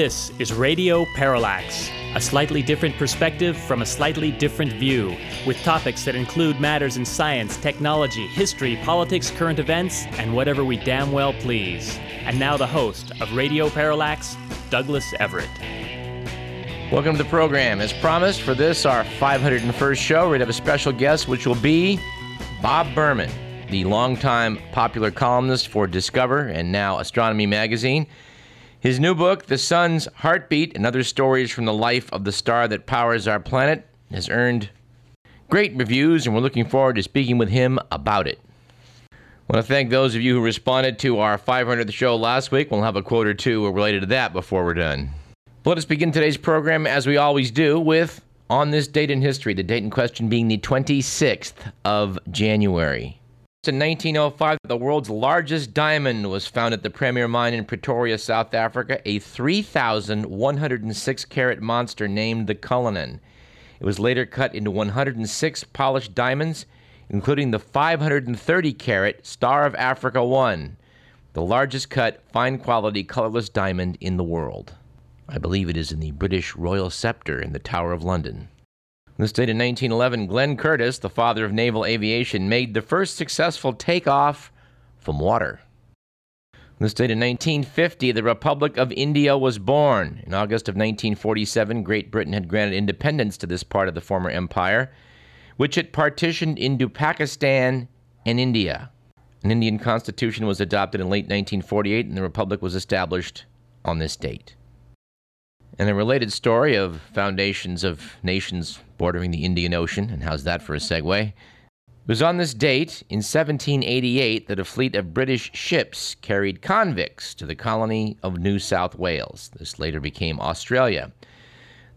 This is Radio Parallax, a slightly different perspective from a slightly different view, with topics that include matters in science, technology, history, politics, current events, and whatever we damn well please. And now the host of Radio Parallax, Douglas Everett. Welcome to the program. As promised, for this, our 501st show, we're going to have a special guest, which will be Bob Berman, the longtime popular columnist for Discover and now Astronomy Magazine. His new book, The Sun's Heartbeat and Other Stories from the Life of the Star That Powers Our Planet, has earned great reviews, and we're looking forward to speaking with him about it. I want to thank those of you who responded to our 500th show last week. We'll have a quote or two related to that before we're done. But let us begin today's program, as we always do, with On This Date in History, the date in question being the 26th of January. In 1905, the world's largest diamond was found at the Premier Mine in Pretoria, South Africa, a 3,106 carat monster named the Cullinan. It was later cut into 106 polished diamonds, including the 530 carat Star of Africa 1, the largest cut, fine quality, colorless diamond in the world. I believe it is in the British Royal Scepter in the Tower of London. This date in 1911, Glenn Curtiss, the father of naval aviation, made the first successful takeoff from water. This date in 1950, the Republic of India was born. In August of 1947, Great Britain had granted independence to this part of the former empire, which it partitioned into Pakistan and India. An Indian constitution was adopted in late 1948, and the republic was established on this date. And a related story of foundations of nations bordering the Indian Ocean, and how's that for a segue? It was on this date in 1788 that a fleet of British ships carried convicts to the colony of New South Wales. This later became Australia.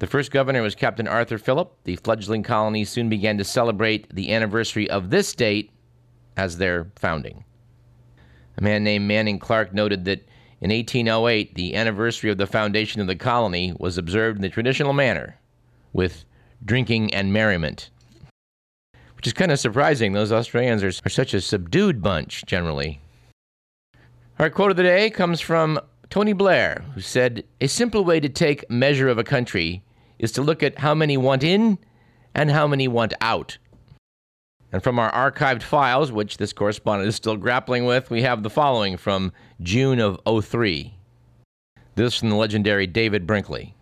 The first governor was Captain Arthur Phillip. The fledgling colony soon began to celebrate the anniversary of this date as their founding. A man named Manning Clark noted that in 1808, the anniversary of the foundation of the colony was observed in the traditional manner, with drinking and merriment. Which is kind of surprising. Those Australians are, are such a subdued bunch, generally. Our quote of the day comes from Tony Blair, who said, A simple way to take measure of a country is to look at how many want in and how many want out. And from our archived files, which this correspondent is still grappling with, we have the following from June of 03. This from the legendary David Brinkley.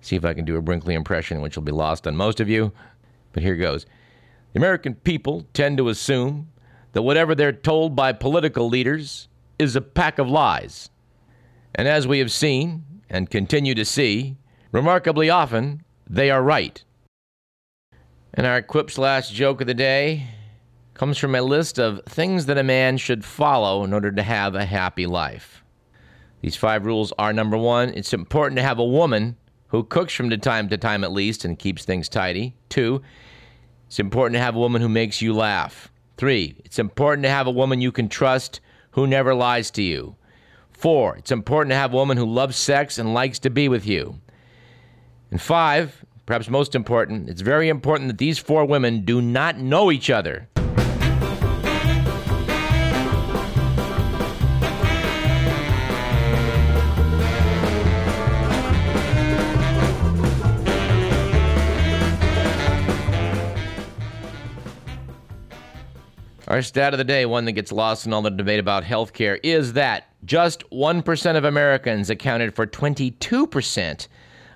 See if I can do a Brinkley impression, which will be lost on most of you, but here goes. The American people tend to assume that whatever they're told by political leaders is a pack of lies. And as we have seen and continue to see, remarkably often, they are right. And our quip slash joke of the day comes from a list of things that a man should follow in order to have a happy life. These five rules are number one, it's important to have a woman who cooks from time to time at least and keeps things tidy. Two, it's important to have a woman who makes you laugh. Three, it's important to have a woman you can trust who never lies to you. Four, it's important to have a woman who loves sex and likes to be with you. And five, perhaps most important, it's very important that these four women do not know each other. Our stat of the day, one that gets lost in all the debate about health care, is that just 1% of Americans accounted for 22%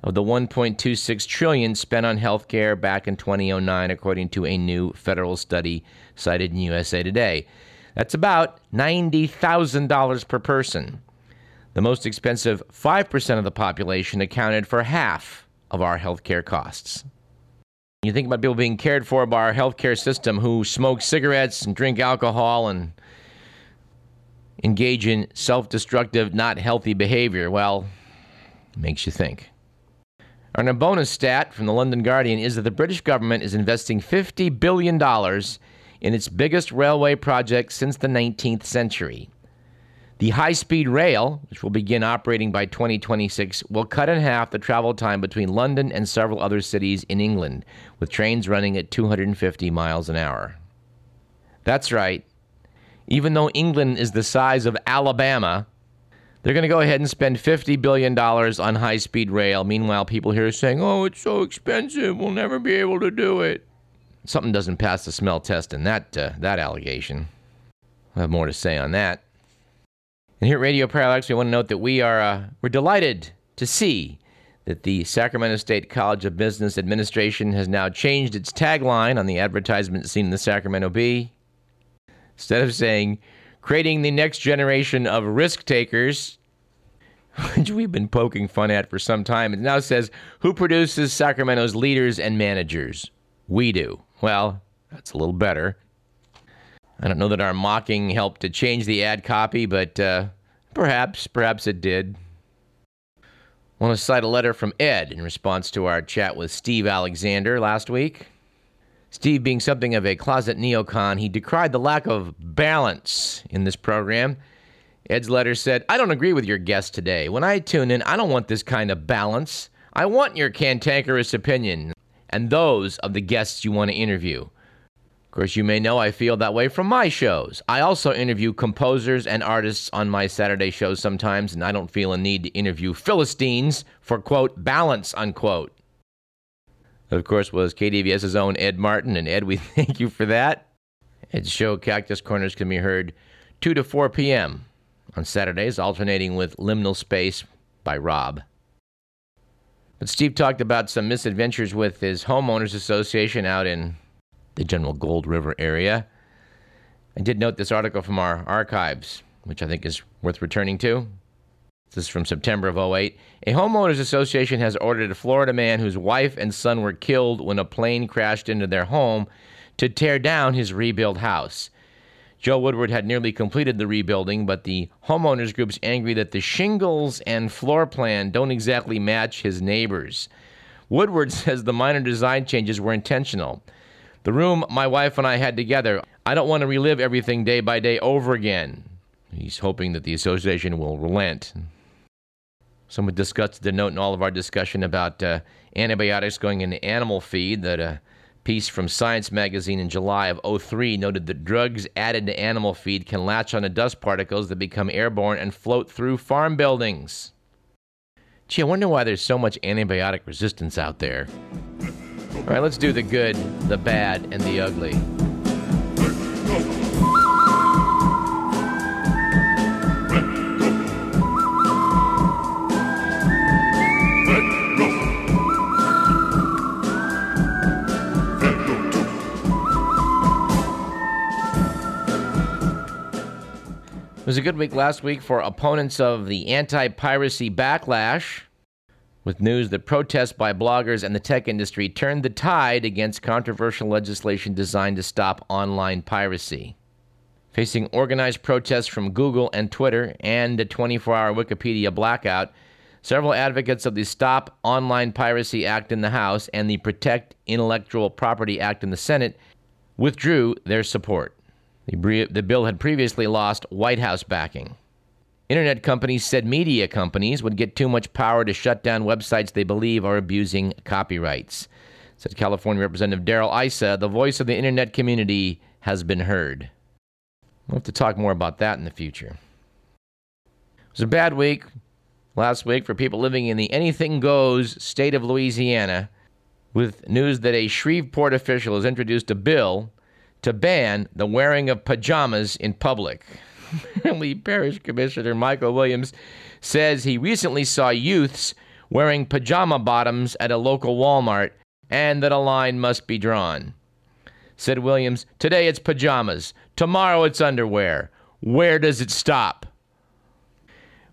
of the 1.26 trillion spent on health care back in 2009 according to a new federal study cited in USA Today. That's about $90,000 per person. The most expensive 5% of the population accounted for half of our health care costs. You think about people being cared for by our healthcare system who smoke cigarettes and drink alcohol and engage in self destructive, not healthy behavior. Well, makes you think. And a bonus stat from the London Guardian is that the British government is investing $50 billion in its biggest railway project since the 19th century. The high speed rail, which will begin operating by 2026, will cut in half the travel time between London and several other cities in England, with trains running at 250 miles an hour. That's right. Even though England is the size of Alabama, They're going to go ahead and spend $50 billion on high speed rail. Meanwhile, people here are saying, oh, it's so expensive. We'll never be able to do it. Something doesn't pass the smell test in that, uh, that allegation. I'll have more to say on that. And here at Radio Parallax, we want to note that we are uh, we're delighted to see that the Sacramento State College of Business Administration has now changed its tagline on the advertisement seen in the Sacramento Bee. Instead of saying, creating the next generation of risk takers, which we've been poking fun at for some time, it now says, who produces Sacramento's leaders and managers? We do. Well, that's a little better. I don't know that our mocking helped to change the ad copy, but uh, perhaps, perhaps it did. I want to cite a letter from Ed in response to our chat with Steve Alexander last week. Steve, being something of a closet neocon, he decried the lack of balance in this program. Ed's letter said, I don't agree with your guest today. When I tune in, I don't want this kind of balance. I want your cantankerous opinion and those of the guests you want to interview. Of course, you may know I feel that way from my shows. I also interview composers and artists on my Saturday shows sometimes, and I don't feel a need to interview Philistines for, quote, balance, unquote. Of course, was KDVS's own Ed Martin, and Ed, we thank you for that. Ed's show, Cactus Corners, can be heard 2 to 4 p.m. on Saturdays, alternating with Liminal Space by Rob. But Steve talked about some misadventures with his homeowners association out in the general Gold River area. I did note this article from our archives, which I think is worth returning to. This is from September of 08. A homeowners association has ordered a Florida man whose wife and son were killed when a plane crashed into their home to tear down his rebuilt house. Joe Woodward had nearly completed the rebuilding, but the homeowners group's angry that the shingles and floor plan don't exactly match his neighbors. Woodward says the minor design changes were intentional. The room my wife and I had together, I don't want to relive everything day by day over again. He's hoping that the association will relent. Someone discussed the note in all of our discussion about uh, antibiotics going into animal feed. That a piece from Science magazine in July of 03 noted that drugs added to animal feed can latch onto dust particles that become airborne and float through farm buildings. Gee, I wonder why there's so much antibiotic resistance out there. All right, let's do the good, the bad, and the ugly. Was a good week last week for opponents of the anti piracy backlash with news that protests by bloggers and the tech industry turned the tide against controversial legislation designed to stop online piracy. Facing organized protests from Google and Twitter and a 24 hour Wikipedia blackout, several advocates of the Stop Online Piracy Act in the House and the Protect Intellectual Property Act in the Senate withdrew their support. The, the bill had previously lost White House backing. Internet companies said media companies would get too much power to shut down websites they believe are abusing copyrights. Said California Representative Darrell Issa, the voice of the internet community has been heard. We'll have to talk more about that in the future. It was a bad week last week for people living in the anything goes state of Louisiana with news that a Shreveport official has introduced a bill to ban the wearing of pajamas in public. Family Parish Commissioner Michael Williams says he recently saw youths wearing pajama bottoms at a local Walmart and that a line must be drawn. Said Williams, Today it's pajamas, tomorrow it's underwear. Where does it stop?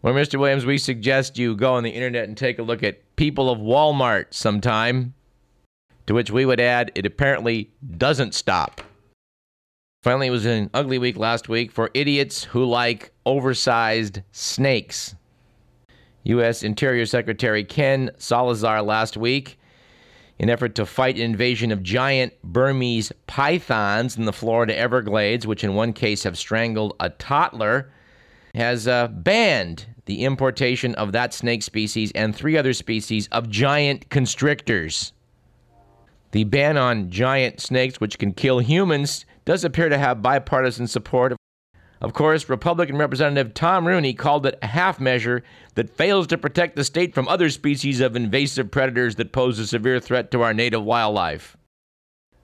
Well, Mr. Williams, we suggest you go on the internet and take a look at People of Walmart sometime. To which we would add, it apparently doesn't stop. Finally, it was an ugly week last week for idiots who like oversized snakes. U.S. Interior Secretary Ken Salazar last week, in effort to fight an invasion of giant Burmese pythons in the Florida Everglades, which in one case have strangled a toddler, has uh, banned the importation of that snake species and three other species of giant constrictors. The ban on giant snakes, which can kill humans, does appear to have bipartisan support. Of course, Republican Representative Tom Rooney called it a half measure that fails to protect the state from other species of invasive predators that pose a severe threat to our native wildlife.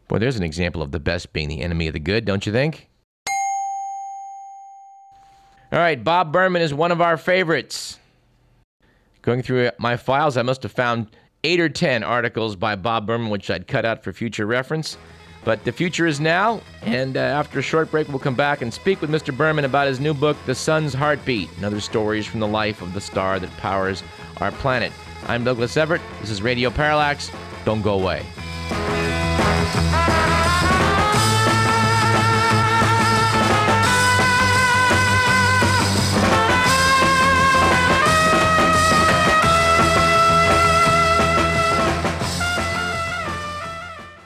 Boy, there's an example of the best being the enemy of the good, don't you think? All right, Bob Berman is one of our favorites. Going through my files, I must have found eight or ten articles by Bob Berman, which I'd cut out for future reference. But the future is now, and uh, after a short break, we'll come back and speak with Mr. Berman about his new book, The Sun's Heartbeat and other stories from the life of the star that powers our planet. I'm Douglas Everett. This is Radio Parallax. Don't go away.